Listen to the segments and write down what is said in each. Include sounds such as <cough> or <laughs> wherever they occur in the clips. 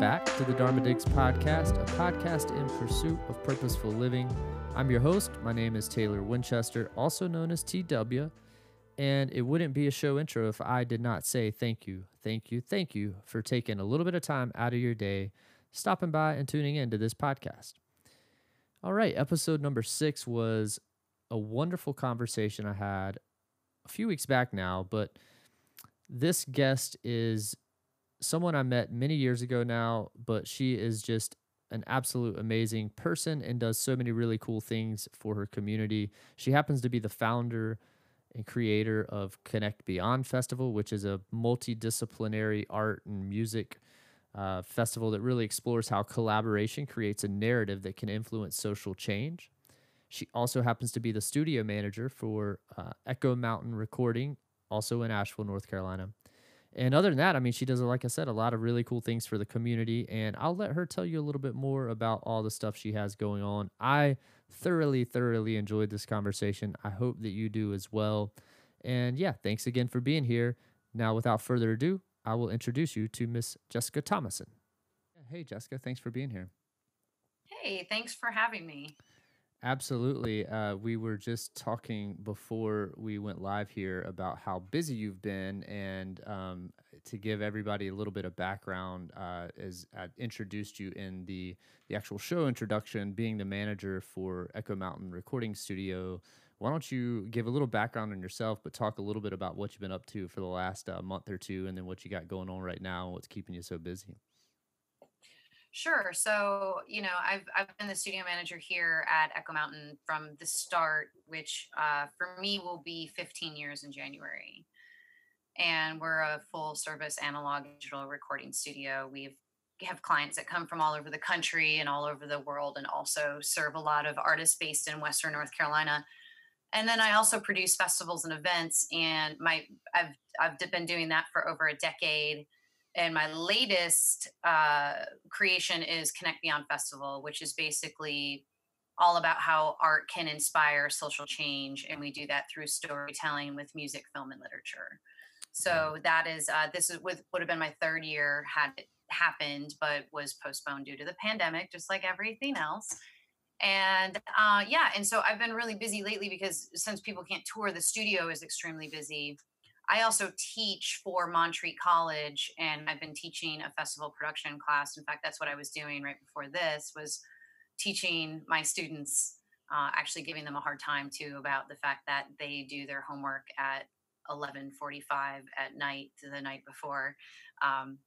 Back to the Dharma Digs podcast, a podcast in pursuit of purposeful living. I'm your host. My name is Taylor Winchester, also known as TW. And it wouldn't be a show intro if I did not say thank you, thank you, thank you for taking a little bit of time out of your day, stopping by and tuning into this podcast. All right, episode number six was a wonderful conversation I had a few weeks back now, but this guest is someone I met many years ago now, but she is just an absolute amazing person and does so many really cool things for her community. She happens to be the founder and creator of Connect Beyond Festival, which is a multidisciplinary art and music uh, festival that really explores how collaboration creates a narrative that can influence social change. She also happens to be the studio manager for uh, Echo Mountain Recording, also in Asheville, North Carolina. And other than that, I mean, she does, like I said, a lot of really cool things for the community. And I'll let her tell you a little bit more about all the stuff she has going on. I thoroughly, thoroughly enjoyed this conversation. I hope that you do as well. And yeah, thanks again for being here. Now, without further ado, I will introduce you to Miss Jessica Thomason. Hey, Jessica, thanks for being here. Hey, thanks for having me. Absolutely. Uh, we were just talking before we went live here about how busy you've been, and um, to give everybody a little bit of background, uh, as I introduced you in the the actual show introduction, being the manager for Echo Mountain Recording Studio. Why don't you give a little background on yourself, but talk a little bit about what you've been up to for the last uh, month or two, and then what you got going on right now, and what's keeping you so busy. Sure. So, you know, I've I've been the studio manager here at Echo Mountain from the start, which uh, for me will be 15 years in January. And we're a full service analog digital recording studio. We've have clients that come from all over the country and all over the world, and also serve a lot of artists based in Western North Carolina. And then I also produce festivals and events, and my I've I've been doing that for over a decade and my latest uh, creation is Connect Beyond Festival, which is basically all about how art can inspire social change, and we do that through storytelling with music, film, and literature. So that is uh, this is with would have been my third year had it happened, but was postponed due to the pandemic, just like everything else. And uh, yeah, and so I've been really busy lately because since people can't tour, the studio is extremely busy I also teach for Montreat College, and I've been teaching a festival production class. In fact, that's what I was doing right before this was teaching my students, uh, actually giving them a hard time too about the fact that they do their homework at 11:45 at night the night before, um,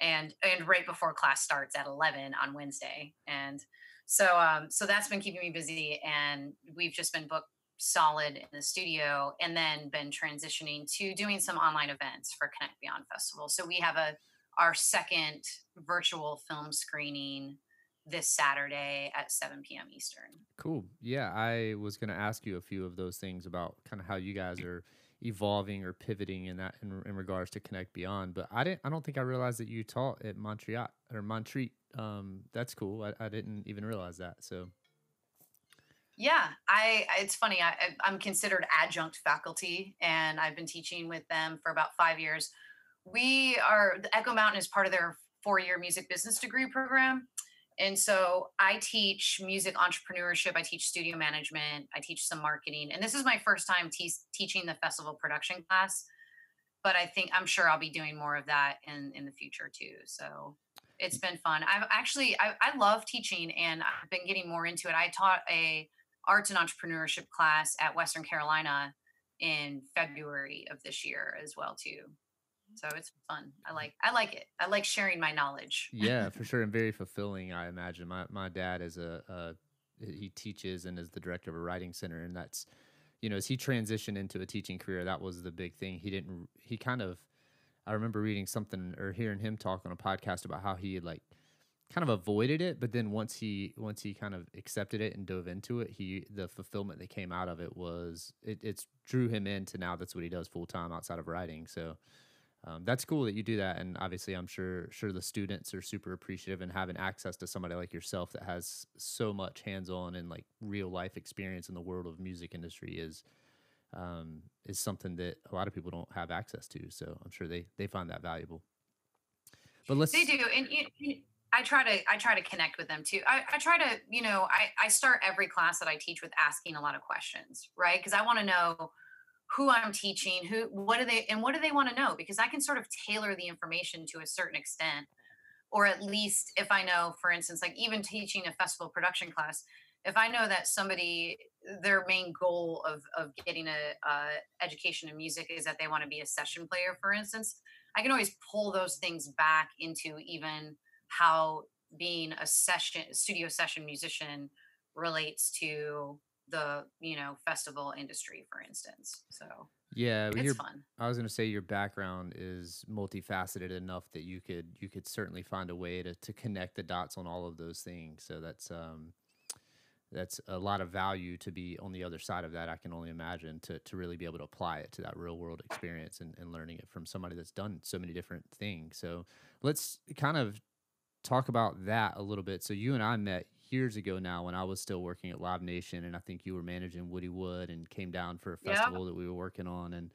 and and right before class starts at 11 on Wednesday, and so um, so that's been keeping me busy, and we've just been booked solid in the studio and then been transitioning to doing some online events for Connect Beyond Festival. So we have a our second virtual film screening this Saturday at 7 p.m. Eastern. Cool. Yeah, I was going to ask you a few of those things about kind of how you guys are evolving or pivoting in that in, in regards to Connect Beyond. But I didn't. I don't think I realized that you taught at Montreat or Montreat. Um, that's cool. I, I didn't even realize that. So yeah, I it's funny. I, I'm considered adjunct faculty, and I've been teaching with them for about five years. We are the Echo Mountain is part of their four-year music business degree program, and so I teach music entrepreneurship. I teach studio management. I teach some marketing, and this is my first time te- teaching the festival production class. But I think I'm sure I'll be doing more of that in in the future too. So it's been fun. I've actually I, I love teaching, and I've been getting more into it. I taught a arts and entrepreneurship class at Western Carolina in February of this year as well too. So it's fun. I like I like it. I like sharing my knowledge. yeah, <laughs> for sure, and very fulfilling. I imagine. My my dad is a, a he teaches and is the director of a writing center, and that's you know as he transitioned into a teaching career, that was the big thing. He didn't. He kind of. I remember reading something or hearing him talk on a podcast about how he had like kind of avoided it, but then once he once he kind of accepted it and dove into it, he the fulfillment that came out of it was it, it's drew him into now that's what he does full time outside of writing. So um, that's cool that you do that, and obviously I'm sure sure the students are super appreciative and having access to somebody like yourself that has so much hands on and like real life experience in the world of music industry is um, is something that a lot of people don't have access to. So I'm sure they they find that valuable. But let's they do, and you, I try to I try to connect with them too. I, I try to you know I I start every class that I teach with asking a lot of questions, right? Because I want to know who I'm teaching, who what do they and what do they want to know? Because I can sort of tailor the information to a certain extent, or at least if I know, for instance, like even teaching a festival production class, if I know that somebody their main goal of of getting a, a education in music is that they want to be a session player, for instance, I can always pull those things back into even how being a session studio session musician relates to the you know festival industry for instance so yeah it's fun. I was going to say your background is multifaceted enough that you could you could certainly find a way to to connect the dots on all of those things so that's um that's a lot of value to be on the other side of that i can only imagine to, to really be able to apply it to that real world experience and, and learning it from somebody that's done so many different things so let's kind of talk about that a little bit. So you and i met years ago now when i was still working at live nation and i think you were managing woody wood and came down for a festival that we were working on. And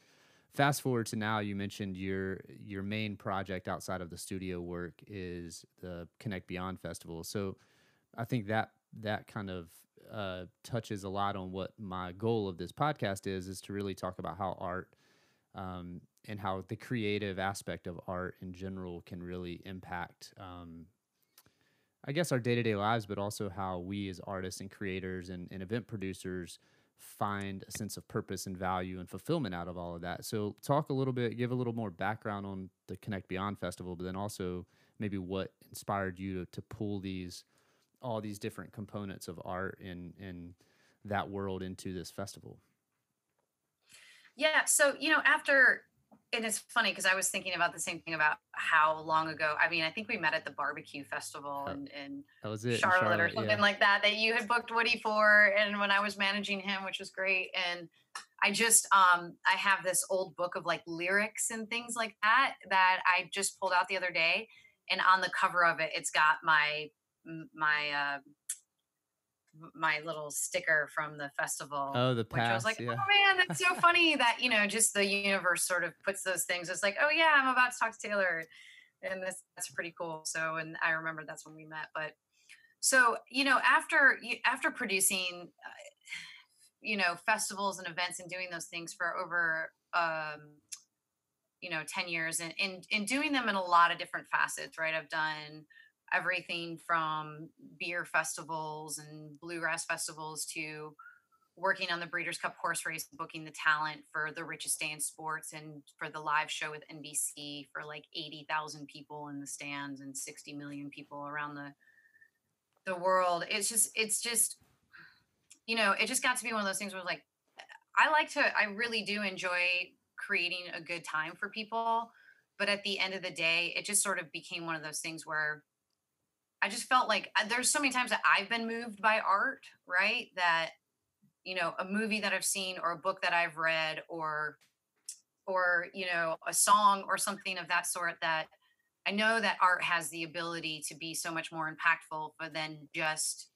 fast forward to now you mentioned your your main project outside of the studio work is the connect beyond festival. So i think that that kind of uh, touches a lot on what my goal of this podcast is is to really talk about how art um, and how the creative aspect of art in general can really impact um, i guess our day-to-day lives but also how we as artists and creators and, and event producers find a sense of purpose and value and fulfillment out of all of that. So talk a little bit give a little more background on the connect beyond festival but then also maybe what inspired you to, to pull these all these different components of art and and that world into this festival? Yeah so you know after and it's funny because I was thinking about the same thing about how long ago. I mean, I think we met at the barbecue festival in, in that was it, Charlotte, Charlotte, or something yeah. like that that you had booked Woody for, and when I was managing him, which was great. And I just um I have this old book of like lyrics and things like that that I just pulled out the other day, and on the cover of it, it's got my my uh, my little sticker from the festival. Oh, the past, which I was like, yeah. oh man, that's so <laughs> funny that you know, just the universe sort of puts those things. It's like, oh yeah, I'm about to talk to Taylor, and this that's pretty cool. So, and I remember that's when we met. But so you know, after after producing, uh, you know, festivals and events and doing those things for over. Um, you know 10 years and in, in doing them in a lot of different facets right i've done everything from beer festivals and bluegrass festivals to working on the Breeders' Cup horse race, booking the talent for the richest day in sports and for the live show with NBC for like 80,000 people in the stands and 60 million people around the the world. It's just it's just you know, it just got to be one of those things where like I like to I really do enjoy creating a good time for people, but at the end of the day, it just sort of became one of those things where I just felt like uh, there's so many times that I've been moved by art, right? That you know, a movie that I've seen or a book that I've read or or you know, a song or something of that sort that I know that art has the ability to be so much more impactful than just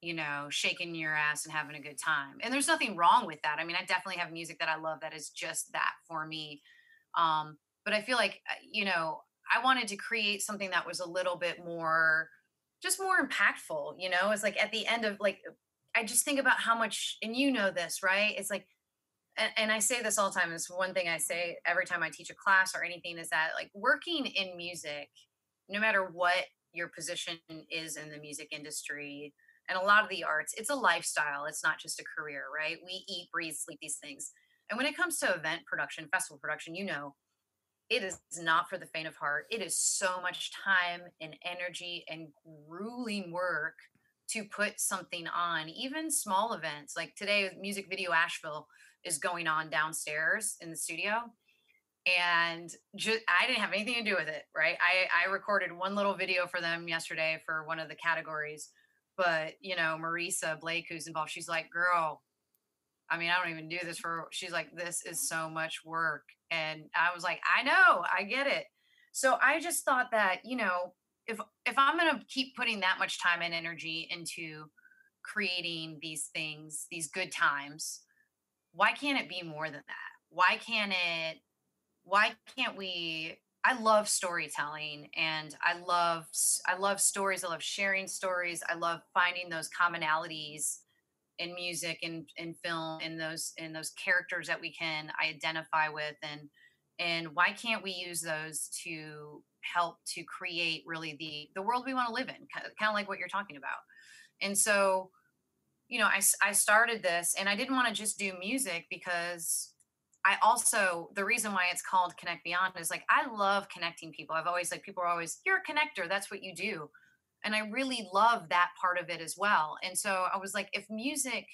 you know, shaking your ass and having a good time. And there's nothing wrong with that. I mean, I definitely have music that I love that is just that for me. Um, but I feel like, uh, you know, I wanted to create something that was a little bit more, just more impactful. You know, it's like at the end of like, I just think about how much, and you know this, right? It's like, and, and I say this all the time. It's one thing I say every time I teach a class or anything is that like working in music, no matter what your position is in the music industry, and a lot of the arts, it's a lifestyle. It's not just a career, right? We eat, breathe, sleep these things. And when it comes to event production, festival production, you know, it is not for the faint of heart. It is so much time and energy and grueling work to put something on, even small events. Like today, Music Video Asheville is going on downstairs in the studio. And I didn't have anything to do with it, right? I, I recorded one little video for them yesterday for one of the categories. But, you know, Marisa Blake, who's involved, she's like, girl, I mean, I don't even do this for, she's like, this is so much work. And I was like, I know, I get it. So I just thought that, you know, if, if I'm going to keep putting that much time and energy into creating these things, these good times, why can't it be more than that? Why can't it, why can't we I love storytelling and I love I love stories. I love sharing stories. I love finding those commonalities in music and in film in those in those characters that we can identify with and and why can't we use those to help to create really the the world we want to live in kind of like what you're talking about and so you know I, I started this and i didn't want to just do music because I also the reason why it's called Connect Beyond is like I love connecting people. I've always like people are always you're a connector. That's what you do, and I really love that part of it as well. And so I was like, if music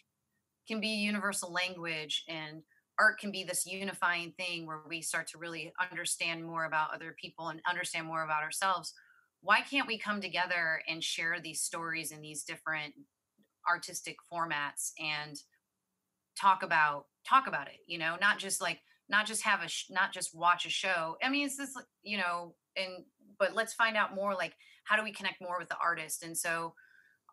can be a universal language and art can be this unifying thing where we start to really understand more about other people and understand more about ourselves why can't we come together and share these stories in these different artistic formats and talk about talk about it you know not just like not just have a sh- not just watch a show i mean it's this you know and but let's find out more like how do we connect more with the artist? And so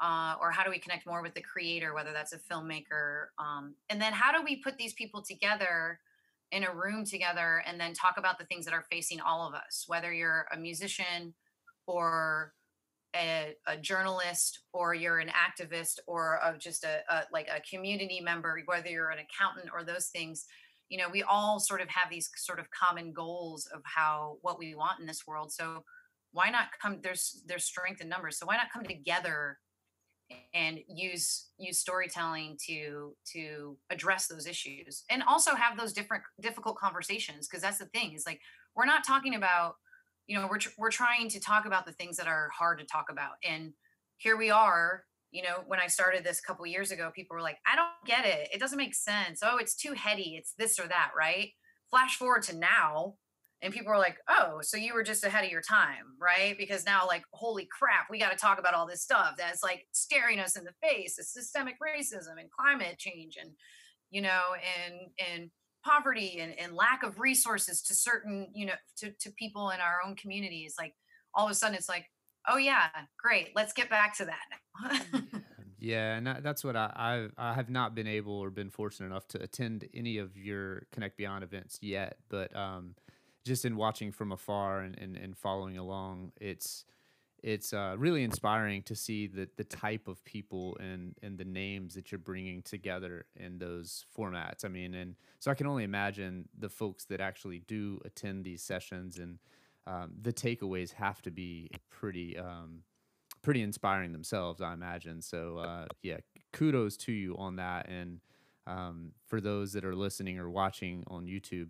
uh, or how do we connect more with the creator whether that's a filmmaker um, and then how do we put these people together in a room together and then talk about the things that are facing all of us whether you're a musician or a, a, journalist or you're an activist or of just a, a, like a community member whether you're an accountant or those things you know we all sort of have these sort of common goals of how what we want in this world. So why not come there's there's strength in numbers so why not come together and use use storytelling to to address those issues and also have those different difficult conversations because that's the thing is like we're not talking about you know we're tr- we're trying to talk about the things that are hard to talk about and here we are you know when i started this couple years ago people were like i don't get it it doesn't make sense oh it's too heady it's this or that right? Flash forward to now and people were like oh so you were just ahead of your time right? Because now like holy crap we got to talk about all this stuff that's like staring us in the face systemic racism and climate change and you know and and poverty and, and lack of resources to certain you know to, to people in our own communities like all of a sudden it's like oh yeah great let's get back to that <laughs> yeah. And that's what I, I i have not been able or been fortunate enough to attend any of your connect beyond events yet but um just in watching from afar and, and, and following along it's it's uh, really inspiring to see the the type of people and and the names that you're bringing together in those formats. I mean, and so I can only imagine the folks that actually do attend these sessions and um, the takeaways have to be pretty um, pretty inspiring themselves. I imagine. So uh, yeah, kudos to you on that. And um, for those that are listening or watching on YouTube,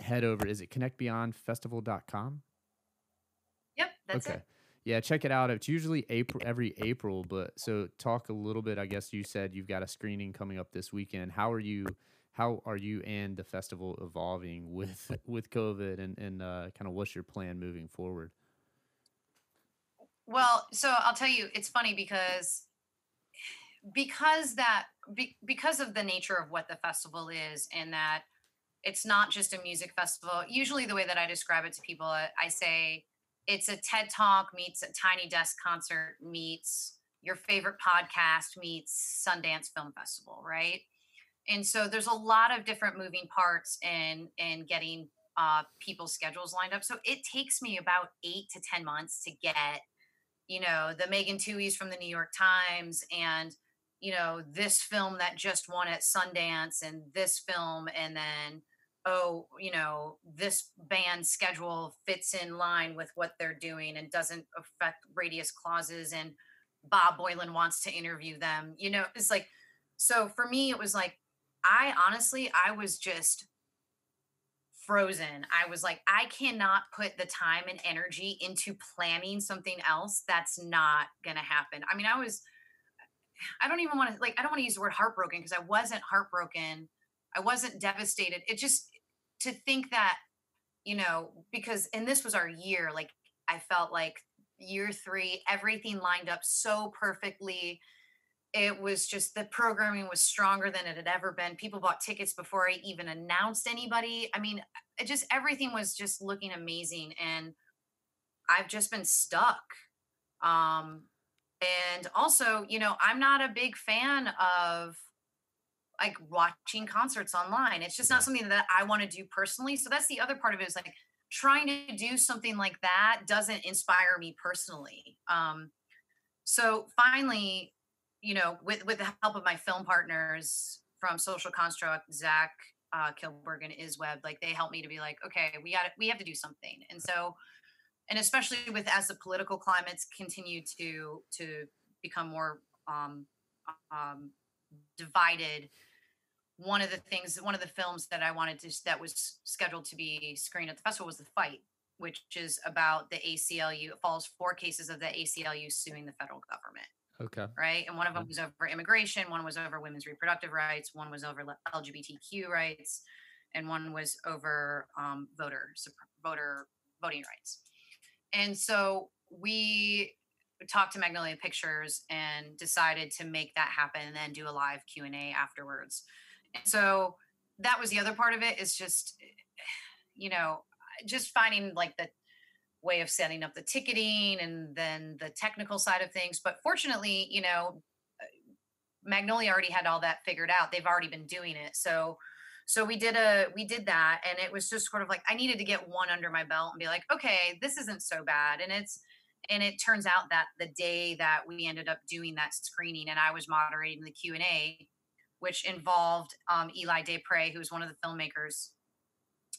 head over. Is it connectbeyondfestival.com? Yep, that's okay. it yeah, check it out. It's usually April every April, but so talk a little bit. I guess you said you've got a screening coming up this weekend. How are you? How are you and the festival evolving with with COVID and and uh, kind of what's your plan moving forward? Well, so I'll tell you, it's funny because because that be, because of the nature of what the festival is and that it's not just a music festival. Usually, the way that I describe it to people, I say it's a TED Talk meets a Tiny Desk concert meets your favorite podcast meets Sundance Film Festival, right? And so there's a lot of different moving parts in in getting uh, people's schedules lined up. So it takes me about eight to ten months to get, you know, the Megan Twohey's from the New York Times and you know this film that just won at Sundance and this film and then oh, you know, this band schedule fits in line with what they're doing and doesn't affect radius clauses and Bob Boilen wants to interview them. You know, it's like so for me it was like I honestly I was just frozen. I was like I cannot put the time and energy into planning something else that's not going to happen. I mean, I was I don't even want to like I don't want to use the word heartbroken because I wasn't heartbroken. I wasn't devastated. It just to think that you know because and this was our year like i felt like year three everything lined up so perfectly it was just the programming was stronger than it had ever been people bought tickets before i even announced anybody i mean it just everything was just looking amazing and i've just been stuck um and also you know i'm not a big fan of like watching concerts online. It's just not something that I want to do personally. So that's the other part of it is like trying to do something like that doesn't inspire me personally. Um, so finally, you know, with with the help of my film partners from Social Construct, Zach uh, Kilberg and Isweb, like they helped me to be like, okay, we got we have to do something. And so, and especially with as the political climates continue to to become more um, um, divided, one of the things, one of the films that I wanted to that was scheduled to be screened at the festival was The Fight, which is about the ACLU. It follows four cases of the ACLU suing the federal government. Okay. Right. And one of them was over immigration, one was over women's reproductive rights, one was over LGBTQ rights, and one was over um, voter voter voting rights. And so we talked to Magnolia Pictures and decided to make that happen and then do a live Q&A afterwards. And so that was the other part of it is just you know, just finding like the way of setting up the ticketing and then the technical side of things. But fortunately, you know, Magnolia already had all that figured out. They've already been doing it. So so we did a we did that and it was just sort of like I needed to get one under my belt and be like, okay, this isn't so bad. And it's and it turns out that the day that we ended up doing that screening and I was moderating the Q&A which involved um, Eli Despres, who was one of the filmmakers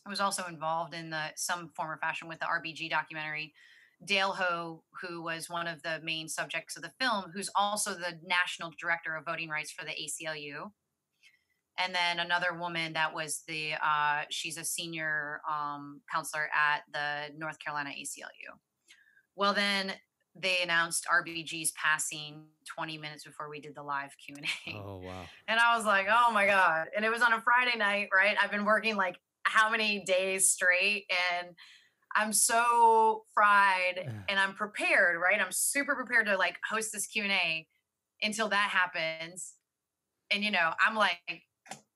was also involved in the some form or fashion with the RBG documentary. Dale Ho, who was one of the main subjects of the film, who's also the national director of voting rights for the ACLU. And then another woman that was the, uh, she's a senior um, counselor at the North Carolina ACLU. Well, then they announced RBG's passing 20 minutes before we did the live Q&A. Oh, wow. <laughs> And I was like, oh my God. And it was on a Friday night, right? I've been working like how many days straight and I'm so fried and I'm prepared, right? I'm super prepared to like host this Q&A until that happens. And you know, I'm like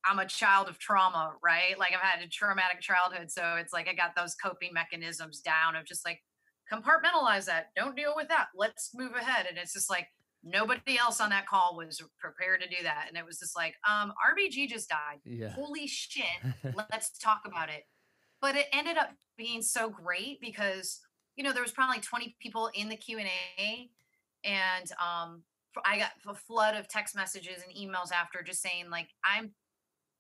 I'm a child of trauma, right? Like I've had a traumatic childhood, so it's like I got those coping mechanisms down of just like compartmentalize that. Don't deal with that. Let's move ahead. And it's just like nobody else on that call was prepared to do that and it was just like um rbg just died yeah. holy shit <laughs> let's talk about it but it ended up being so great because you know there was probably 20 people in the q&a and um i got a flood of text messages and emails after just saying like i'm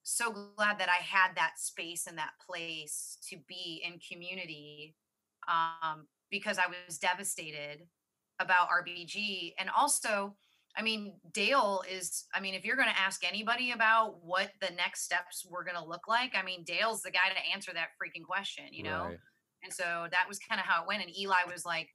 so glad that i had that space and that place to be in community um because i was devastated about RBG. And also, I mean, Dale is, I mean, if you're going to ask anybody about what the next steps were going to look like, I mean, Dale's the guy to answer that freaking question, you know? Right. And so that was kind of how it went. And Eli was like,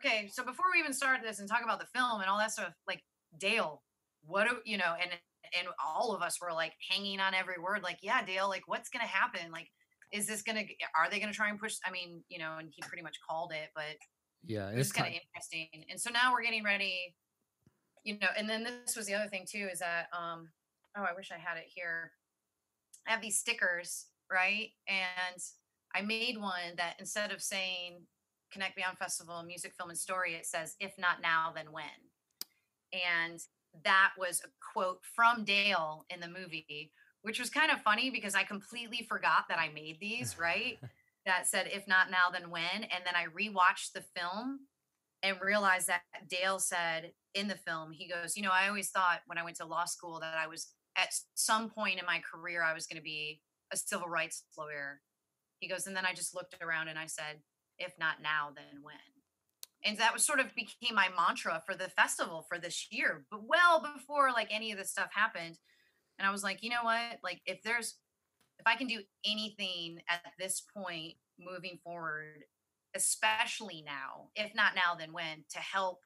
okay, so before we even start this and talk about the film and all that stuff, like, Dale, what do you know? And, and all of us were like hanging on every word, like, yeah, Dale, like, what's going to happen? Like, is this going to, are they going to try and push? I mean, you know, and he pretty much called it, but yeah, it's, it's kind of interesting. And so now we're getting ready, you know, and then this was the other thing too is that, um, oh, I wish I had it here. I have these stickers, right? And I made one that instead of saying Connect Beyond Festival, Music, Film, and Story, it says, if not now, then when. And that was a quote from Dale in the movie, which was kind of funny because I completely forgot that I made these, right? <laughs> that said, if not now, then when? And then I rewatched the film and realized that Dale said in the film, he goes, You know, I always thought when I went to law school that I was at some point in my career, I was going to be a civil rights lawyer. He goes, And then I just looked around and I said, If not now, then when? And that was sort of became my mantra for the festival for this year, but well before like any of this stuff happened. And I was like, you know what? Like, if there's if I can do anything at this point moving forward, especially now, if not now, then when, to help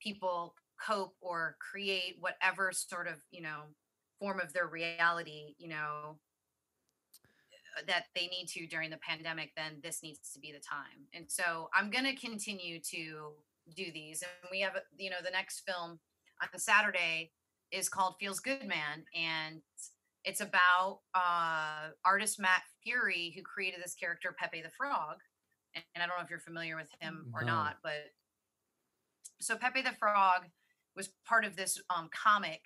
people cope or create whatever sort of, you know, form of their reality, you know, that they need to during the pandemic, then this needs to be the time. And so I'm going to continue to do these. And we have, you know, the next film on Saturday is called Feels Good Man. And it's about uh, artist Matt Furie, who created this character Pepe the Frog. And, I don't know if you're familiar with him or no. not, but so Pepe the Frog was part of this um, comic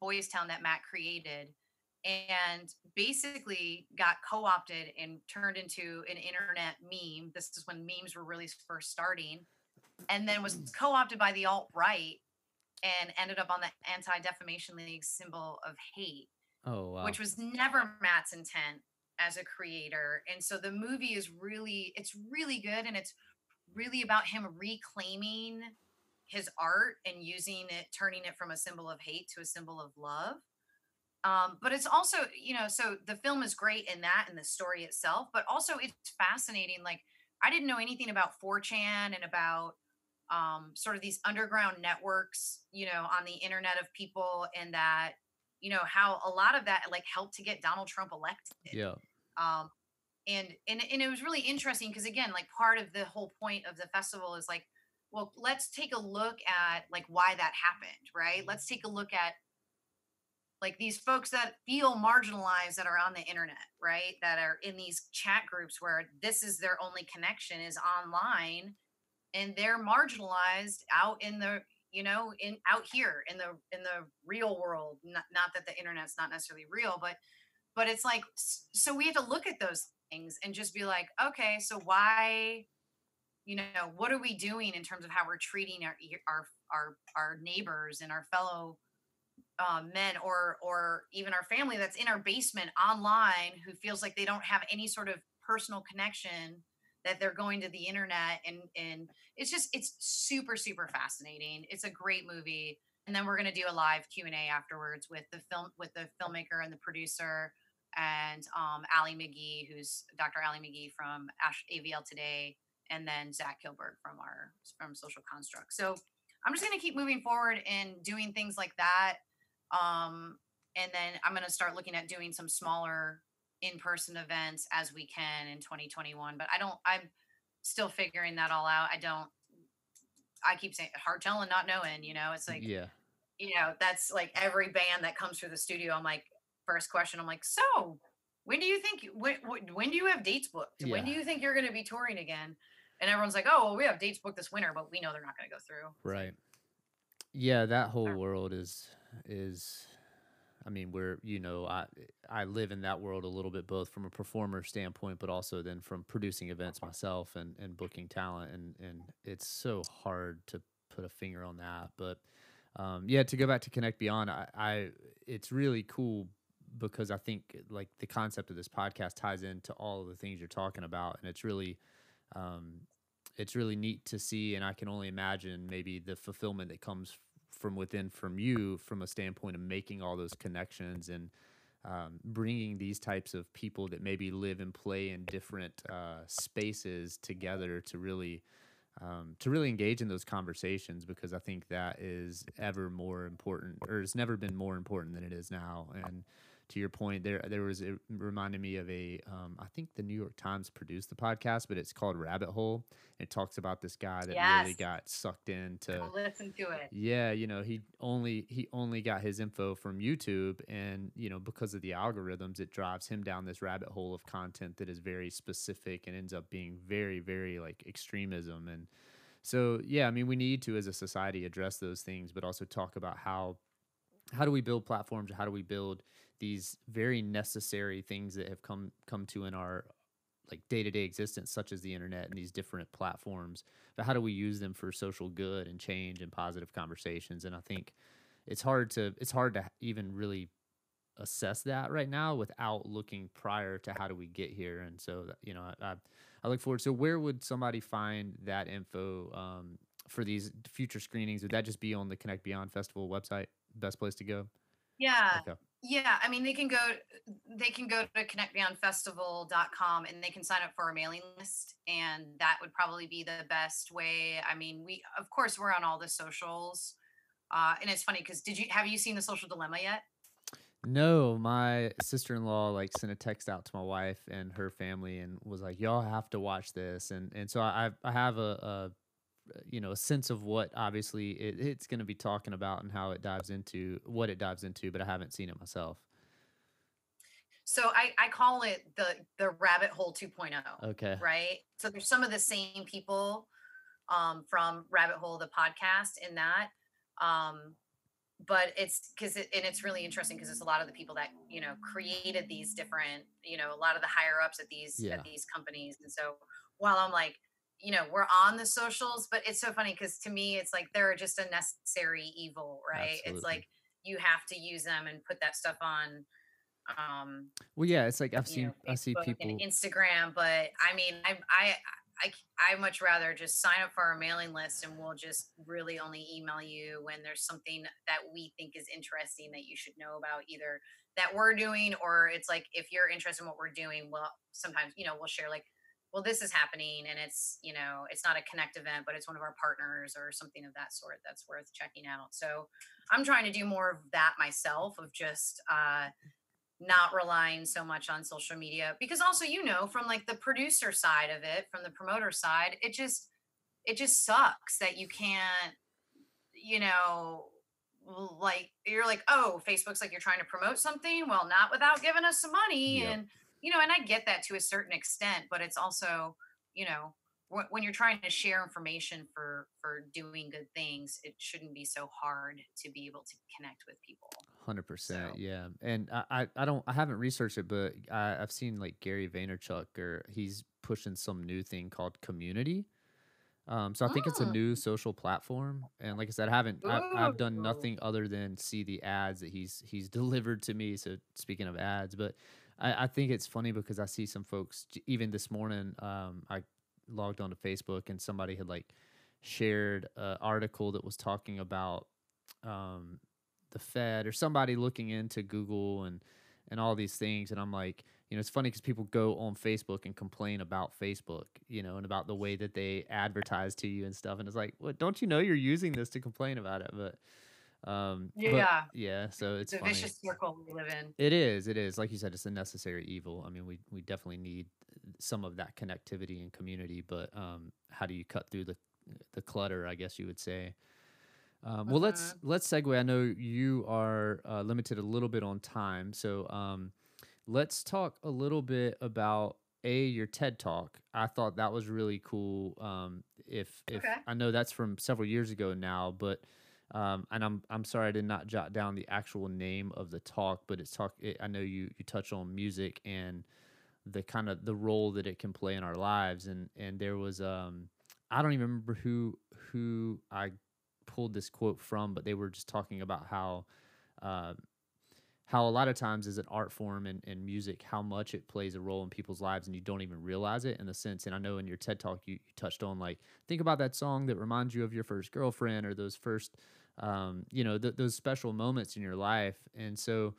Boys Town that Matt created, and basically got co-opted and turned into an internet meme. This is when memes were really first starting, and then was Mm. co-opted by the alt right and ended up on the Anti Defamation League symbol of hate, Oh wow. which was never Matt's intent as a creator. And so the movie is really, it's really good, and it's really about him reclaiming his art and using it, turning it from a symbol of hate to a symbol of love. Um, but it's also, you know, so the film is great in that and the story itself, but also it's fascinating. Like, I didn't know anything about 4chan and about um, sort of these underground networks, you know, on the internet of people, and that, you know, how a lot of that like helped to get Donald Trump elected yeah. um and and and it was really interesting because again like part of the whole point of the festival is like well let's take a look at like why that happened right let's take a look at like these folks that feel marginalized that are on the internet right that are in these chat groups where this is their only connection is online and they're marginalized out in the you know in out here in the in the real world not, not that the internet's not necessarily real but but it's like so we have to look at those things and just be like okay so why you know what are we doing in terms of how we're treating our our our, our neighbors and our fellow uh, men or or even our family that's in our basement online who feels like they don't have any sort of personal connection that they're going to the internet and and it's just it's super super fascinating. It's a great movie. And then we're going to do a live q&a afterwards with the film with the filmmaker and the producer and um ali mcgee who's dr ali mcgee from Ash, avl today and then zach kilberg from our from social construct. So i'm just going to keep moving forward and doing things like that um and then i'm going to start looking at doing some smaller in-person events as we can in 2021 but i don't i'm still figuring that all out. I don't i keep saying hard telling not knowing you know? It's like yeah. you know that's like every band that comes through the studio i'm like first question i'm like so when do you think when, when when do you have dates booked? When do you think you're going to be touring again? And everyone's like oh well we have dates booked this winter but we know they're not going to go through. Right. Yeah, that whole world is is I mean, we're you know, I I live in that world a little bit both from a performer standpoint but also then from producing events myself and and booking talent. And and it's so hard to put a finger on that, but um yeah, to go back to Connect Beyond, I, I it's really cool because I think like the concept of this podcast ties into all of the things you're talking about. And it's really um it's really neat to see. And i can only imagine maybe the fulfillment that comes from within from you from a standpoint of making all those connections and um, bringing these types of people that maybe live and play in different uh, spaces together to really um, to really engage in those conversations because I think that is ever more important or has never been more important than it is now. And to your point, there there was it reminded me of a um, I think the New York Times produced the podcast, but it's called Rabbit Hole. It talks about this guy that really got sucked into Go listen to it. Yeah, you know, he only he only got his info from YouTube and, you know, because of the algorithms, it drives him down this rabbit hole of content that is very specific and ends up being very very like extremism. And so yeah, I mean, we need to as a society address those things but also talk about how how do we build platforms how do we build these very necessary things that have come come to in our like day-to-day existence such as the internet and these different platforms but how do we use them for social good and change and positive conversations? And i think it's hard to it's hard to even really assess that right now without looking prior to how do we get here. And so you know i, I, I look forward. So where would somebody find that info um, for these future screenings? Would that just be on the connect beyond festival website best place to go? Yeah. Okay Yeah, I mean they can go they can go to connectbeyondfestival.com and they can sign up for our mailing list and that would probably be the best way. I mean, we of course we're on all the socials. Uh and it's funny cuz did you have you seen the social dilemma yet? No, my sister-in-law like sent a text out to my wife and her family and was like, "Y'all have to watch this." And and so I I have a, a you know a sense of what obviously it, it's going to be talking about and how it dives into what it dives into, but I haven't seen it myself. So I I call it the the rabbit hole 2.0. Okay. right? So there's some of the same people um, from Rabbit Hole, the podcast, in that. Um, but it's because it, and it's really interesting because it's a lot of the people that you know created these different you know a lot of the higher ups at these Yeah. at these companies and so while i'm like you know we're on the socials but it's so funny because to me it's like they're just a necessary evil right it's like you have to use them and put that stuff on um Well, yeah, it's like I've seen know I see people. and instagram but i mean i i I, I much rather just sign up for our mailing list and we'll just really only email you when there's something that we think is interesting that you should know about either that we're doing or it's like if you're interested in what we're doing well sometimes you know we'll share like well this is happening and it's you know it's not a connect event but it's one of our partners or something of that sort that's worth checking out so i'm trying to do more of that myself of just uh not relying so much on social media because also you know from like the producer side of it from the promoter side it just it just sucks that you can't you know like you're like oh facebook's like you're trying to promote something well not without giving us some money Yep. and you know and i get that to a certain extent but it's also you know wh- when you're trying to share information for for doing good things it shouldn't be so hard to be able to connect with people Hundred percent, So- yeah. And I, I, I don't, I haven't researched it, but I, I've seen like Gary Vaynerchuk, or he's pushing some new thing called Community. Um, so I think it's a Mm. new social platform, and like I said, I haven't, I've, I've done nothing other than see the ads that he's he's <laughs> delivered to me. So speaking of ads, but I, I think it's funny because I see some folks even this morning. Um, I logged onto Facebook and somebody had like shared an article that was talking about um, the Fed or somebody looking into Google and and all these things. And I'm like, you know, it's funny because people go on Facebook and complain about Facebook, you know, and about the way that they advertise to you and stuff. And it's like, well, don't you know you're using this to complain about it? But um, but Yeah. yeah. So it's it's a vicious circle we live in It is. It is. Like you said, it's a necessary evil. I mean, we we definitely need some of that connectivity and community, but um, how do you cut through the the clutter? I guess you would say. Um, well, let's let's segue. I know you are uh, limited a little bit on time, so um, let's talk a little bit about a your TED talk. I thought that was really cool. Um, if if Okay. I know that's from several years ago now, but um, and I'm I'm sorry I did not jot down the actual name of the talk, but it's talk. It, I know you you touch on music and the kind of the role that it can play in our lives, and and there was um I don't even remember who who I pulled this quote from, but they were just talking about how uh, how a lot of times as an art form and, and music, how much it plays a role in people's lives and you don't even realize it in the sense. And I know in your TED talk, you, you touched on like, think about that song that reminds you of your first girlfriend or those first, um, you know, th- those special moments in your life. And so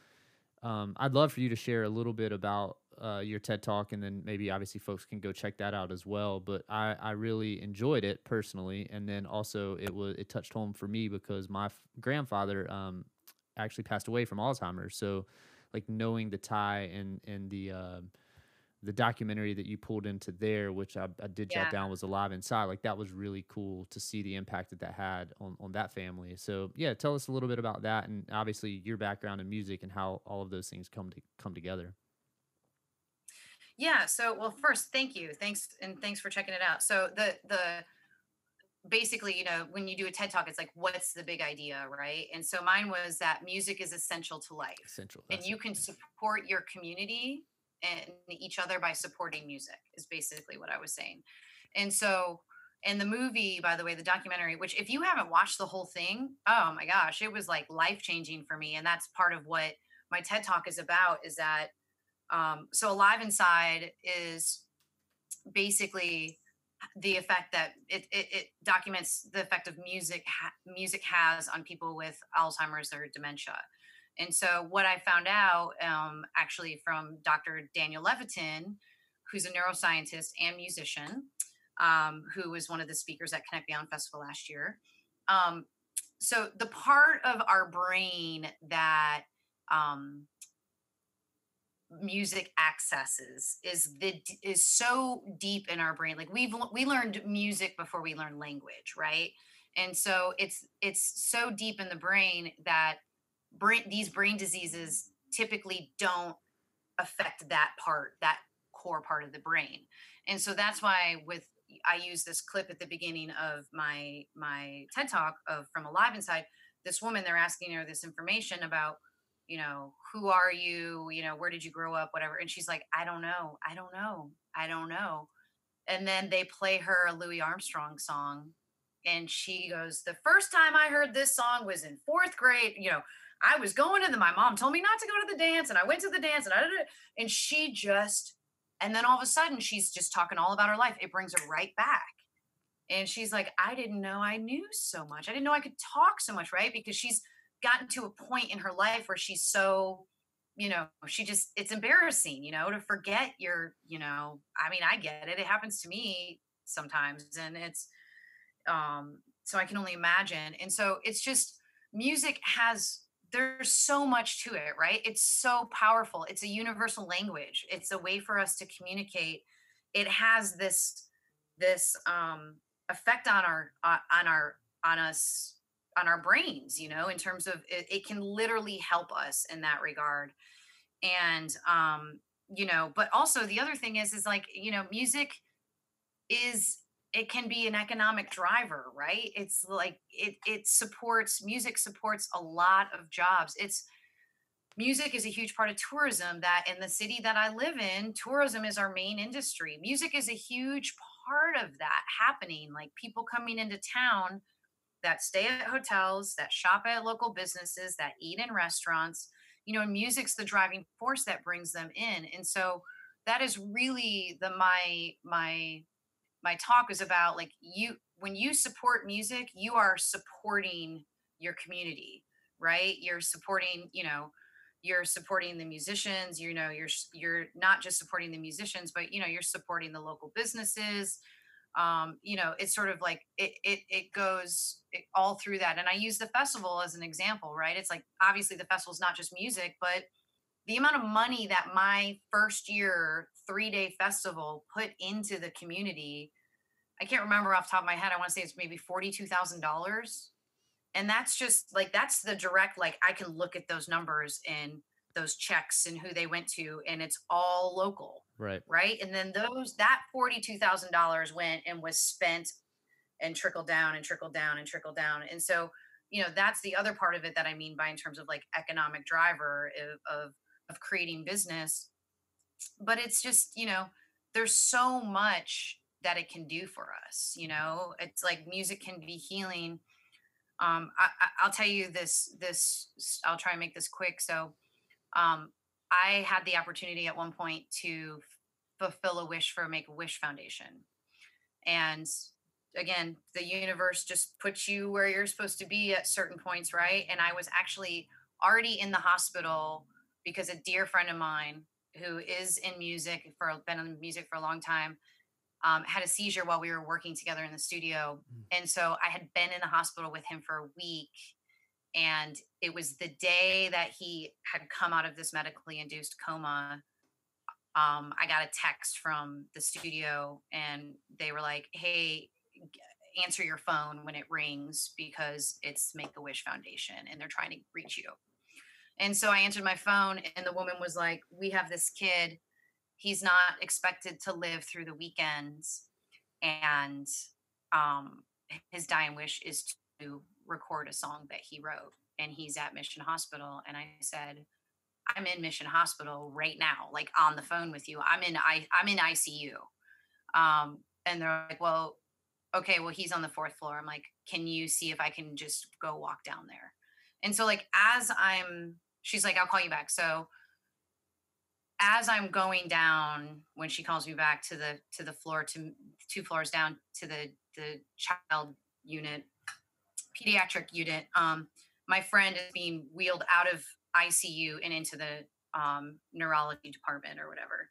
um, I'd love for you to share a little bit about uh, your TED talk, and then maybe obviously folks can go check that out as well. But I, I really enjoyed it personally, and then also it was it touched home for me because my f- grandfather um, actually passed away from Alzheimer's. So like knowing the tie and and the um the documentary that you pulled into there, which I, I did Yeah. jot down was alive inside. Like that was really cool to see the impact that that had on on that family. So yeah, tell us a little bit about that, and obviously your background in music and how all of those things come to come together. Yeah. So, well, first, thank you. Thanks, and thanks for checking it out. So, the the basically, you know, when you do a TED talk, it's like, what's the big idea, right? And so, mine was that music is essential to life, Essential. and you can support your community and each other by supporting music. Is basically what I was saying. And so, and the movie, by the way, the documentary, which if you haven't watched the whole thing, oh my gosh, it was like life changing for me, and that's part of what my TED talk is about. Is that um, so alive inside is basically the effect that it, it, it documents the effect of music ha- music has on people with alzheimer's or dementia and so what i found out um, actually from dr daniel levitin who's a neuroscientist and musician um, who was one of the speakers at connect beyond festival last year um, so the part of our brain that um, music accesses is the is so deep in our brain like we've we learned music before we learned language right? And so it's it's so deep in the brain that brain these brain diseases typically don't affect that part that core part of the brain. And so that's why with i use this clip at the beginning of my my ted talk of from alive inside this woman they're asking her this information about you know who are you? You know where did you grow up? whatever. And she's like i don't know. I don't know. I don't know. And then they play her a louis armstrong song and she goes the first time i heard this song was in fourth grade you know i was going to the my mom told me not to go to the dance and i went to the dance and i did it and she just and then all of a sudden she's just talking all about her life. It brings her right back. And she's like i didn't know i knew so much. I didn't know i could talk so much right? Because she's gotten to a point in her life where she's so you know she just it's embarrassing you know to forget your you know i mean i get it. It happens to me sometimes and it's um so i can only imagine. And so it's just music has there's so much to it right? It's so powerful. It's a universal language. It's a way for us to communicate. It has this this um effect on our uh, on our on us on our brains you know in terms of it, it can literally help us in that regard. And um you know but also the other thing is is like you know music is it can be an economic driver right it's like it it supports music supports a lot of jobs it's music is a huge part of tourism that in the city that i live in tourism is our main industry music is a huge part of that happening like people coming into town that stay at hotels, that shop at local businesses, that eat in restaurants. You know, music's the driving force that brings them in. And so that is really the my my my talk is about like you when you support music, you are supporting your community, right? You're supporting, you know, you're supporting the musicians, you know, you're you're not just supporting the musicians, but you know, you're supporting the local businesses, um, you know, it's sort of like it it it goes all through that. And I use the festival as an example, right? It's like obviously the festival is not just music, but the amount of money that my first year three day festival put into the community, I can't remember off top of my head. I want to say it's maybe forty two thousand dollars, and that's just like that's the direct like I can look at those numbers and those checks and who they went to, and it's all local Right. Right. And then those that $42,000 went and was spent and trickled down and trickled down and trickled down. And so, you know, that's the other part of it that I mean by in terms of like economic driver of, of, of creating business. But it's just, you know, there's so much that it can do for us. You know, it's like music can be healing. Um, I, I'll tell you this, this, I'll try and make this quick. So, um, I had the opportunity at one point to fulfill a wish for a Make a Wish Foundation. And again, the universe just puts you where you're supposed to be at certain points, right? And I was actually already in the hospital because a dear friend of mine who is in music for been in music for a long time um, had a seizure while we were working together in the studio. Mm. And so I had been in the hospital with him for a week and it was the day that he had come out of this medically induced coma. Um, I got a text from the studio and they were like, hey, answer your phone when it rings because it's Make a Wish Foundation and they're trying to reach you. And so I answered my phone and the woman was like, We have this kid. He's not expected to live through the weekends. And um, his dying wish is to record a song that he wrote and he's at Mission Hospital. And I said, I'm in Mission Hospital right now, like on the phone with you. I'm in I I'm in ICU. Um, and they're like, well, okay, well, he's on the fourth floor. I'm like, can you see if I can just go walk down there? And so like as I'm she's like, I'll call you back. So as I'm going down when she calls me back to the to the floor to two floors down to the the child unit pediatric unit, um, my friend is being wheeled out of ICU and into the um, neurology department or whatever.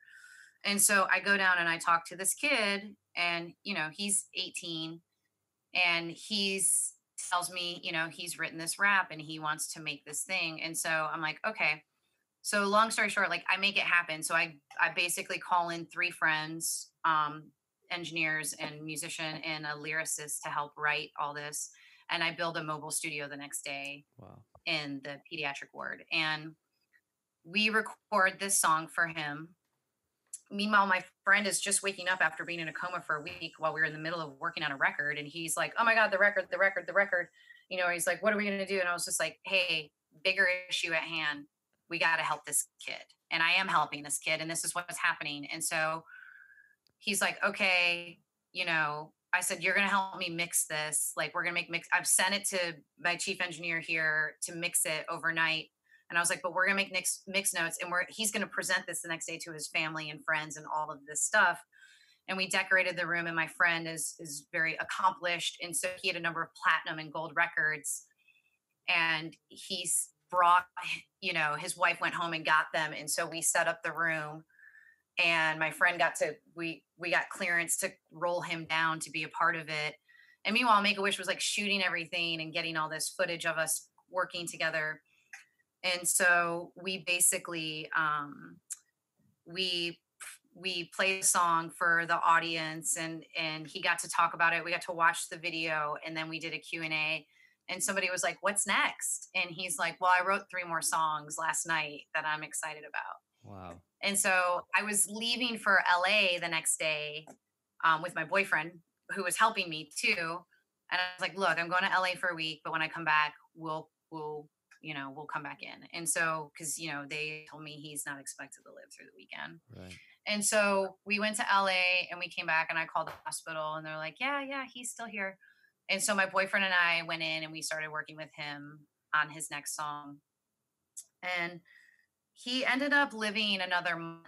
And so I go down and I talk to this kid, and you know he's 18, and he's tells me you know he's written this rap and he wants to make this thing. And so I'm like, okay. So long story short, like I make it happen. So I I basically call in three friends, um, engineers and musician and a lyricist to help write all this and I build a mobile studio the next day wow. in the pediatric ward. And we record this song for him. Meanwhile, my friend is just waking up after being in a coma for a week while we are in the middle of working on a record. And he's like, Oh my God, the record, the record, the record. you know, he's like, what are we going to do? And I was just like, hey, bigger issue at hand. We got to help this kid. And I am helping this kid, and this is what's happening. And so he's like, okay, you know, I said, you're going to help me mix this. Like, we're going to make mix. I've sent it to my chief engineer here to mix it overnight. And I was like, but we're to make mix, mix notes and we're, he's to present this the next day to his family and friends and all of this stuff. And we decorated the room and my friend is, is very accomplished. And so he had a number of platinum and gold records and he's brought, you know, his wife went home and got them. And so we set up the room and my friend got to we we got clearance to roll him down to be a part of it and meanwhile make a wish was like shooting everything and getting all this footage of us working together and so we basically um we we played a song for the audience and and he got to talk about it we got to watch the video and then we did a q&a and somebody was like what's next and he's like well i wrote three more songs last night that i'm excited about Wow. and so I was leaving for LA the next day um, with my boyfriend who was helping me too. And I was like, look, I'm going to LA for a week, but when I come back, we'll, we'll, you know, we'll come back in. And so, cause you know, they told me he's not expected to live through the weekend. Right. And so we went to LA and we came back and I called the hospital and they're like, yeah, yeah, he's still here. And so my boyfriend and I went in and we started working with him on his next song. And he ended up living another month.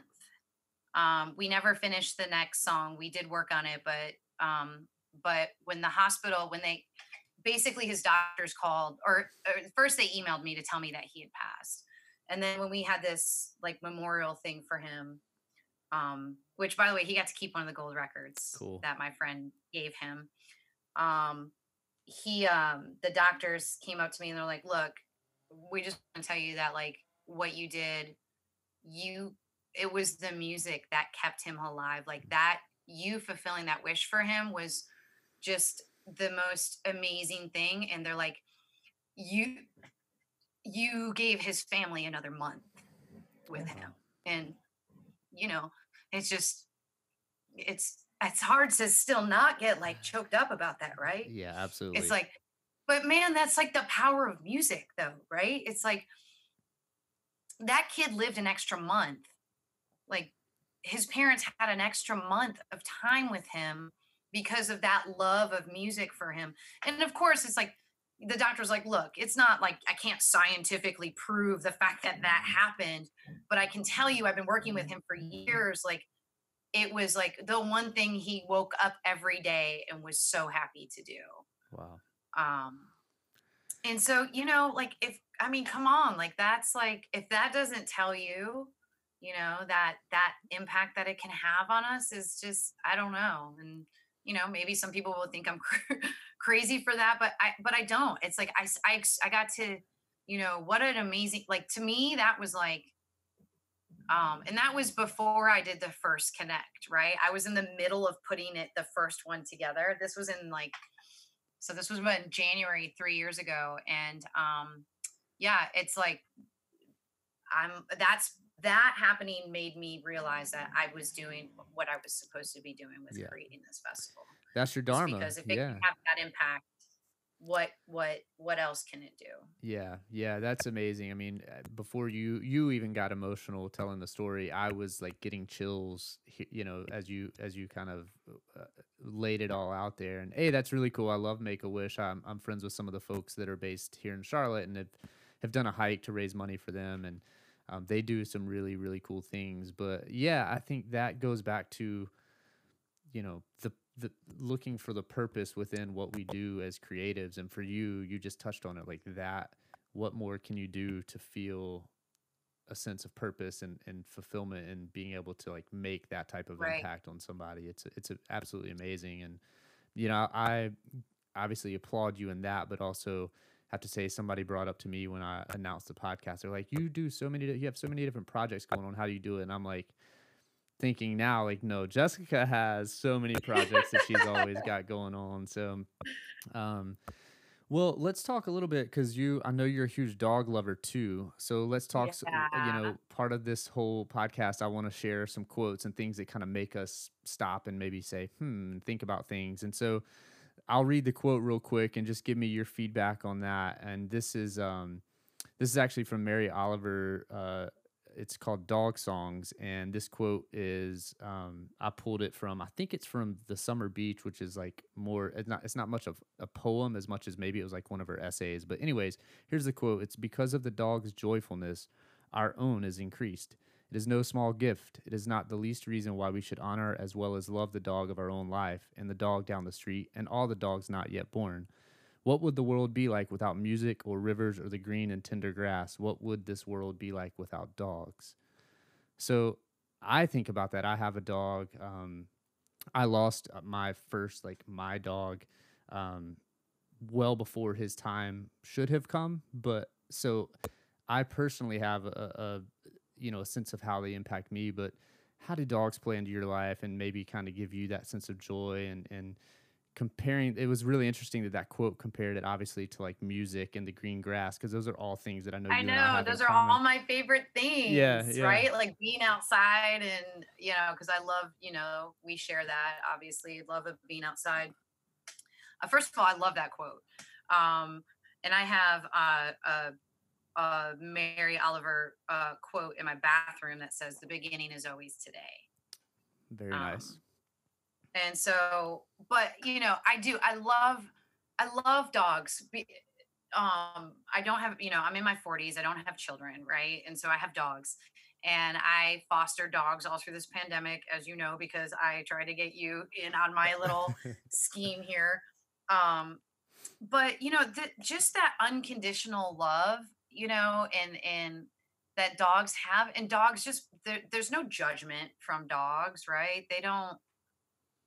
Um, we never finished the next song. We did work on it, but um, but when the hospital, when they basically his doctors called, or, or first they emailed me to tell me that he had passed, and then when we had this like memorial thing for him, um, which by the way he got to keep one of the gold records Cool. that my friend gave him. Um, he um, the doctors came up to me and they're like, look, we just want to tell you that like what you did you it was the music that kept him alive like that you fulfilling that wish for him was just the most amazing thing and they're like you you gave his family another month with him. And you know it's just it's it's hard to still not get like choked up about that right? Yeah, absolutely. it's like but man that's like the power of music though right? It's like that kid lived an extra month. Like his parents had an extra month of time with him because of that love of music for him and of course it's like the doctor's like look it's not like i can't scientifically prove the fact that that happened but i can tell you i've been working with him for years like it was like the one thing he woke up every day and was so happy to do wow. um and so you know like if i mean come on like that's like if that doesn't tell you you know that that impact that it can have on us is just i don't know and you know maybe some people will think i'm <laughs> crazy for that but i but i don't. It's like I, ex- i got to you know what an amazing like to me that was like um and that was before i did the first connect right? I was in the middle of putting it the first one together. This was in like so this was in january three years ago and um yeah it's like i'm that's that happening made me realize that i was doing what i was supposed to be doing with Yeah. creating this festival That's your Just dharma. because if it yeah. can have that impact what what what else can it do Yeah, yeah, that's amazing. I mean, uh, before you you even got emotional telling the story, I was like getting chills, you know, as you as you kind of uh, laid it all out there. And hey, that's really cool. I love Make a Wish. I'm I'm friends with some of the folks that are based here in Charlotte and have have done a hike to raise money for them, and um, they do some really really cool things. But yeah, I think that goes back to you know the the looking for the purpose within what we do as creatives and for you you just touched on it like that what more can you do to feel a sense of purpose and, and fulfillment and being able to like make that type of Right. impact on somebody it's it's absolutely amazing and you know i obviously applaud you in that but also have to say somebody brought up to me when i announced the podcast. They're like you do so many you have so many different projects going on. How do you do it? And i'm like thinking now like no jessica has so many projects that she's always <laughs> got going on. So um well let's talk a little bit because you i know you're a huge dog lover too. So let's talk w- you know part of this whole podcast i want to share some quotes and things that kind of make us stop and maybe say hmm think about things. And so I'll read the quote real quick and just give me your feedback on that. And this is um, this is actually from Mary Oliver. Uh, it's called Dog Songs, and this quote is um, I pulled it from I think it's from The Summer Beach, which is like more it's not it's not much of a poem as much as maybe it was like one of her essays. But anyways, here's the quote: It's because of the dog's joyfulness, our own is increased. It is no small gift. It is not the least reason why we should honor as well as love the dog of our own life, and the dog down the street, and all the dogs not yet born. What would the world be like without music or rivers or the green and tender grass? What would this world be like without dogs? So I think about that. I have a dog. Um, I lost uh, my first, like, my dog um, well before his time should have come. But so I personally have a, a, you know, a sense of how they impact me. But how do dogs play into your life and maybe kind of give you that sense of joy and, and, comparing it was really interesting that that quote compared it obviously to like music and the green grass because those are all things that i know i know those are all my favorite things yeah, yeah, right? Like being outside and you know because i love you know we share that obviously love of being outside. Uh, first of all i love that quote. Um and i have uh, a, a mary oliver uh, quote in my bathroom that says the beginning is always today. Very um, nice and so but you know i do i love i love dogs um i don't have you know i'm in my 40s i don't have children right? And so i have dogs and i foster dogs all through this pandemic as you know because i try to get you in on my little <laughs> scheme here. Um but you know th- just that unconditional love you know and and that dogs have and dogs just there, there's no judgment from dogs right? They don't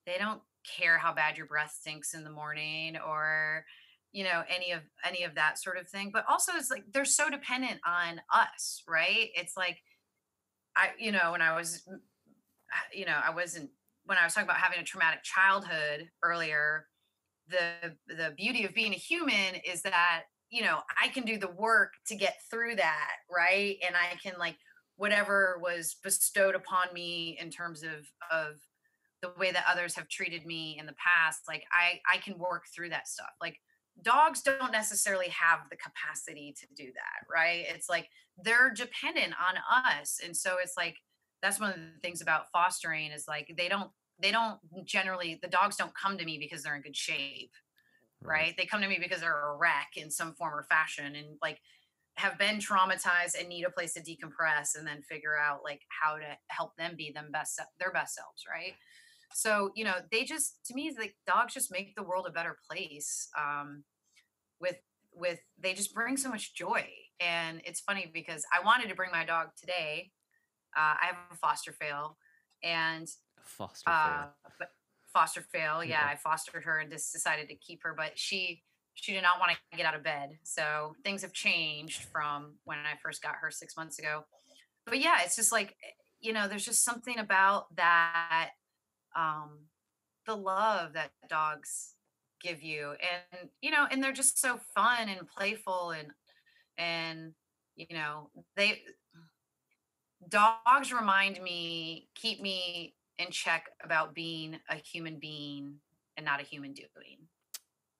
they don't care how bad your breath stinks in the morning or you know any of any of that sort of thing but also it's like they're so dependent on us right? It's like i you know when i was mm, you know i wasn't when i was talking about having a traumatic childhood earlier the the beauty of being a human is that you know i can do the work to get through that right? And i can like whatever was bestowed upon me in terms of of the way that others have treated me in the past like i i can work through that stuff. Like dogs don't necessarily have the capacity to do that right? It's like they're dependent on us. And so it's like that's one of the things about fostering is like they don't they don't generally the dogs don't come to me because they're in good shape right, right? they come to me because they're a wreck in some form or fashion and like have been traumatized and need a place to decompress and then figure out like how to help them be them best their best selves right so, you know, they just to me is like dogs just make the world a better place. Um, with with they just bring so much joy. And it's funny because I wanted to bring my dog today. Uh, I have a foster fail and foster uh, fail. but foster fail. Yeah, yeah, I fostered her and just decided to keep her, but she she did not want to get out of bed. So things have changed from when I first got her six months ago. But yeah, it's just like eh, you know, there's just something about that um, the love that dogs give you and you know and they're just so fun and playful and and you know they dogs remind me keep me in check about being a human being and not a human doing.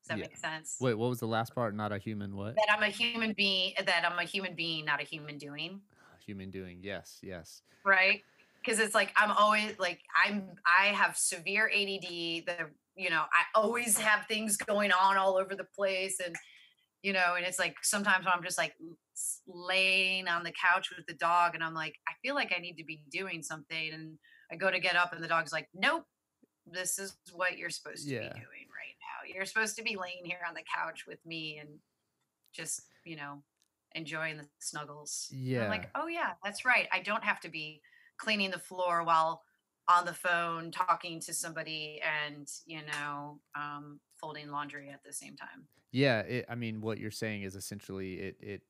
Does that yeah. make sense? Wait what was the last part? Not a human what? That i'm a human being that i'm a human being not a human doing. <sighs> Human doing yes yes. Right? Because it's like I'm always like I'm I have severe ADD. The you know I always have things going on all over the place, and you know, and it's like sometimes I'm just like laying on the couch with the dog, and I'm like I feel like I need to be doing something, and I go to get up, and the dog's like, nope, this is what you're supposed to yeah. be doing right now. You're supposed to be laying here on the couch with me and just you know enjoying the snuggles. Yeah. I'm like, oh yeah, that's right. I don't have to be cleaning the floor while on the phone talking to somebody and you know um, folding laundry at the same time yeah it, i mean what you're saying is essentially it it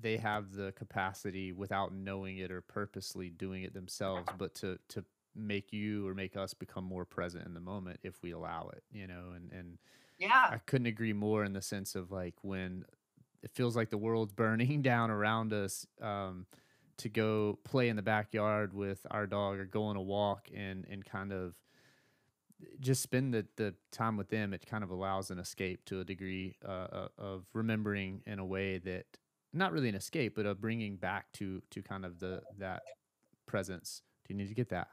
they have the capacity without knowing it or purposely doing it themselves but to to make you or make us become more present in the moment if we allow it you know and and yeah. I couldn't agree more in the sense of like when it feels like the world's <laughs> burning down around us um to go play in the backyard with our dog or go on a walk and and kind of just spend the, the time with them, it kind of allows an escape to a degree uh, uh, of remembering in a way that not really an escape, but a bringing back to to kind of the that presence. Do you need to get that?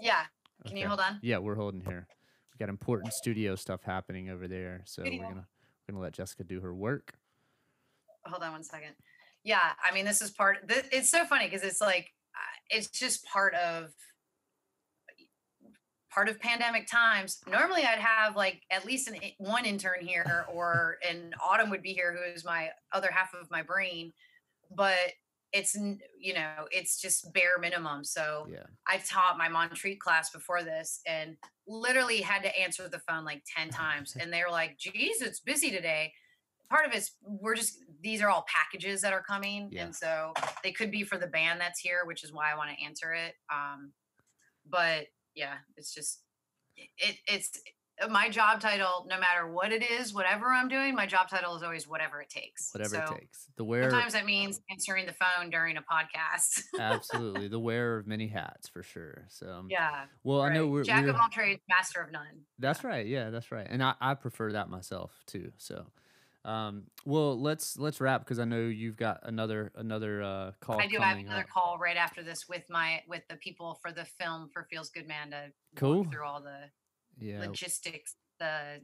Yeah. Can you hold on? Yeah, we're holding here. We got important studio stuff happening over there, so we're gonna we're gonna let Jessica do her work. Hold on one second. Yeah, I mean, this is part. Th- it's so funny because it's like uh, it's just part of part of pandemic times. Normally, I'd have like at least an, one intern here, or and Autumn would be here, who is my other half of my brain. But it's you know it's just bare minimum so yeah. i taught my montreat class before this and literally had to answer the phone like 10 times <laughs> and they were like geez it's busy today part of it's we're just these are all packages that are coming Yeah. and so they could be for the band that's here which is why i want to answer it um but yeah it's just it it's uh, my job title no matter what it is whatever i'm doing my job title is always whatever it takes Whatever So it takes. The wearer sometimes that means answering the phone during a podcast absolutely the <laughs> wearer of many hats for sure. So yeah well I know we're, jack we're of all trades master of none That's right. Yeah, that's right. And I, I prefer that myself too. So, um, well, let's let's wrap because I know you've got another another uh, call. i do have another up. call right after this with my with the people for the film for feels good man to Cool. through all the Yeah, logistics the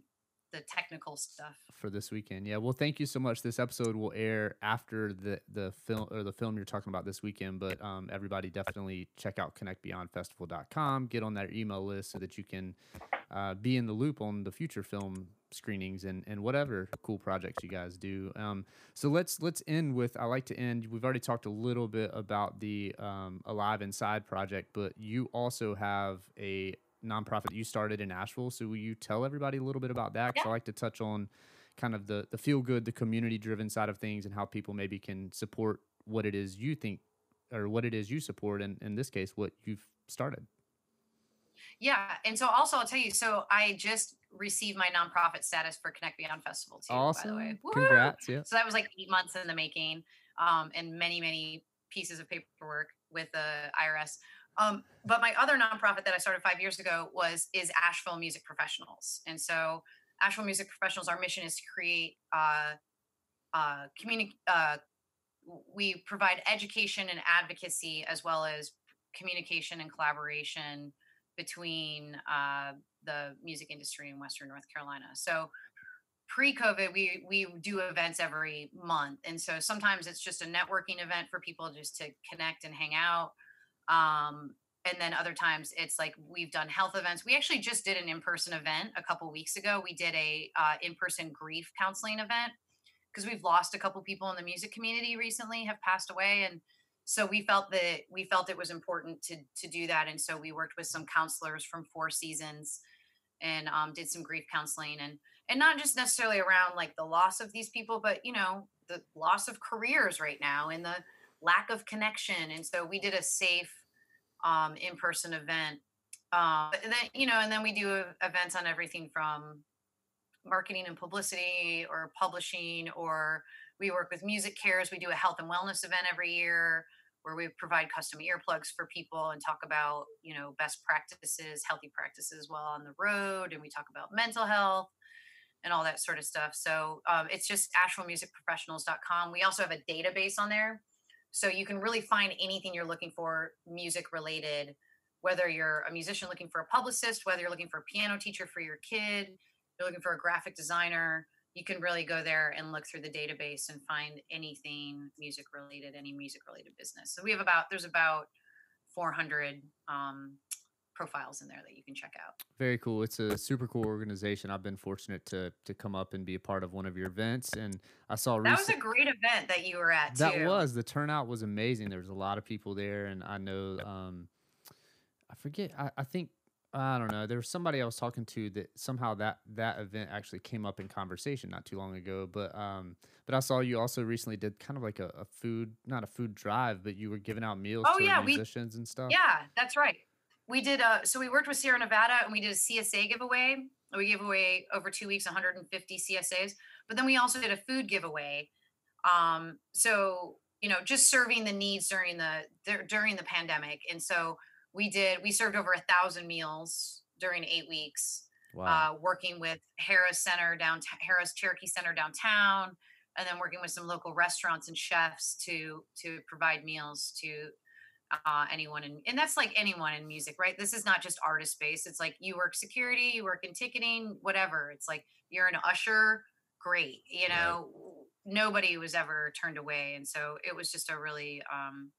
the technical stuff for this weekend. Yeah. Well, thank you so much. This episode will air after the the film or the film you're talking about this weekend. But um, everybody definitely check out connectbeyondfestival.com. Get on their email list so that you can uh, be in the loop on the future film screenings and, and whatever cool projects you guys do. Um, so let's let's end with I like to end. We've already talked a little bit about the um, Alive Inside project, but you also have a nonprofit that you started in Asheville. So will you tell everybody a little bit about that? Because I like to touch on kind of the the feel good, the community driven side of things, and how people maybe can support what it is you think or what it is you support, and in this case, what you've started. Yeah and so also i'll tell you so i just received my nonprofit status for connect beyond festival too by the way Woo! Congrats. Yeah. so that was like eight months in the making um, and many many pieces of paperwork with the irs um, but my other nonprofit that i started five years ago was is asheville music professionals and so asheville music professionals our mission is to create uh, uh, communi- uh, we provide education and advocacy as well as communication and collaboration between uh, the music industry in Western North Carolina. So pre-COVID, we we do events every month, and so sometimes it's just a networking event for people just to connect and hang out. Um, and then other times it's like we've done health events. We actually just did an in-person event a couple weeks ago. We did a uh, in-person grief counseling event because we've lost a couple people in the music community recently have passed away and so we felt that we felt it was important to to do that and so we worked with some counselors from four seasons and um, did some grief counseling and and not just necessarily around like the loss of these people but you know the loss of careers right now and the lack of connection and so we did a safe um, in-person event um, and then you know and then we do events on everything from marketing and publicity or publishing or we work with MusiCares. We do a health and wellness event every year where we provide custom earplugs for people and talk about you know best practices healthy practices while on the road and we talk about mental health and all that sort of stuff. So um, it's just ashevillemusicprofessionals.com we also have a database on there. So you can really find anything you're looking for music related whether you're a musician looking for a publicist whether you're looking for a piano teacher for your kid you're looking for a graphic designer you can really go there and look through the database and find anything music related any music related business so we have about there's about 400 um, profiles in there that you can check out Very cool. It's a super cool organization. I've been fortunate to to come up and be a part of one of your events, and I saw that was a great event that you were at that too was the turnout was amazing. There was a lot of people there, and I know um, I forget. I, I think I don't know. There was somebody I was talking to that somehow that that event actually came up in conversation not too long ago. But um, but I saw you also recently did kind of like a, a food, not a food drive, but you were giving out meals Oh, to yeah, we- musicians and stuff. Yeah, that's right. We did uh so we worked with Sierra Nevada and we did a CSA giveaway. We gave away over two weeks 150 CSAs, but then we also did a food giveaway. Um, so you know, just serving the needs during the during the pandemic. And so we did we served over a thousand meals during eight weeks, Wow. uh, working with Harrah's Center downtown, Harrah's Cherokee Center downtown, and then working with some local restaurants and chefs to to provide meals to uh, anyone in, and that's like anyone in music, right? This is not just artist based. It's like you work security, you work in ticketing, whatever. It's like you're an usher, great. You Right. know, nobody was ever turned away, and so it was just a really, um,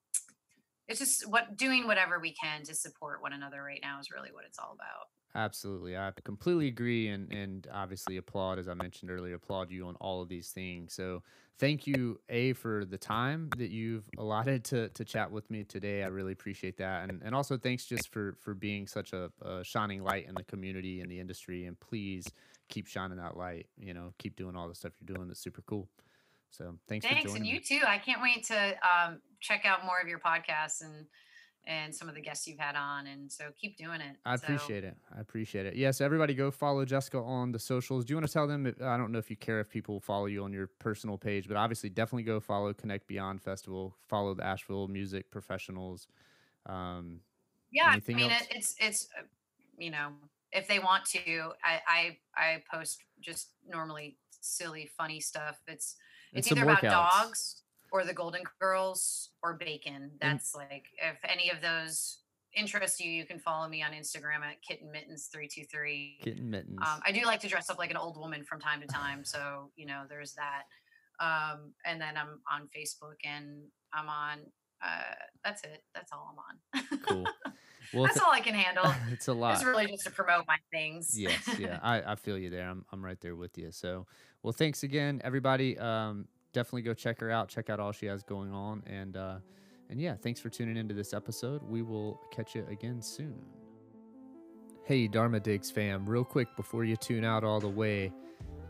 it's just what doing whatever we can to support one another right now is really what it's all about. Absolutely. I completely agree and, and obviously applaud, as I mentioned earlier, applaud you on all of these things. So thank you, A, for the time that you've allotted to, to chat with me today. I really appreciate that. And, and also thanks just for, for being such a, a shining light in the community and the industry. And please keep shining that light, you know, keep doing all the stuff you're doing. That's super cool. So thanks, for Thanks, and you me. too. I can't wait to um, check out more of your podcasts and and some of the guests you've had on. And so keep doing it. I So- appreciate it. I appreciate it. Yes, everybody go follow Jessica on the socials. Do you want to tell them? If, I don't know if you care if people follow you on your personal page, but obviously definitely go follow Connect Beyond Festival. Follow the Asheville Music Professionals. Um, yeah i mean else? it, it's it's uh, you know if they want to I, I i post just normally silly funny stuff it's and it's either about dogs or the golden girls or bacon that's like if any of those interest you you can follow me on instagram at kitten mittens 323 Kitten mittens. um, I do like to dress up like an old woman from time to time, so you know there's that. Um, and then I'm on Facebook and I'm on. Uh, that's it. That's all I'm on. cool. <laughs> Well, that's th- all I can handle. <laughs> it's a lot. It's really just to promote my things. yes, yeah, <laughs> I, I feel you there. I'm I'm right there with you. So, well, thanks again, everybody. Um, definitely go check her out. Check out all she has going on, and uh, and yeah, thanks for tuning into this episode. We will catch you again soon. Hey, Dharma Digs fam, real quick before you tune out all the way,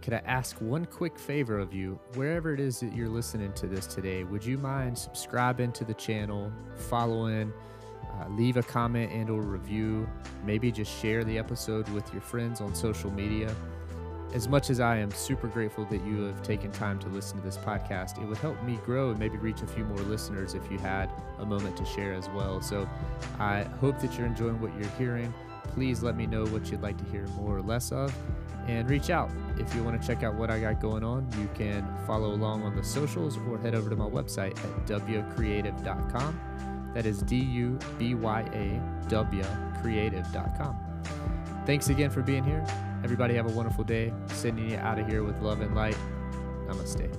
could I ask one quick favor of you? Wherever it is that you're listening to this today, would you mind subscribing to the channel, following, uh, leave a comment and or review, maybe just share the episode with your friends on social media. As much as I am super grateful that you have taken time to listen to this podcast, it would help me grow and maybe reach a few more listeners if you had a moment to share as well. So I hope that you're enjoying what you're hearing. Please let me know what you'd like to hear more or less of and reach out. If you want to check out what I got going on, you can follow along on the socials or head over to my website at wcreative.com. That is D U B Y A W creative.com. Thanks again for being here. Everybody have a wonderful day. Sending you out of here with love and light. Namaste.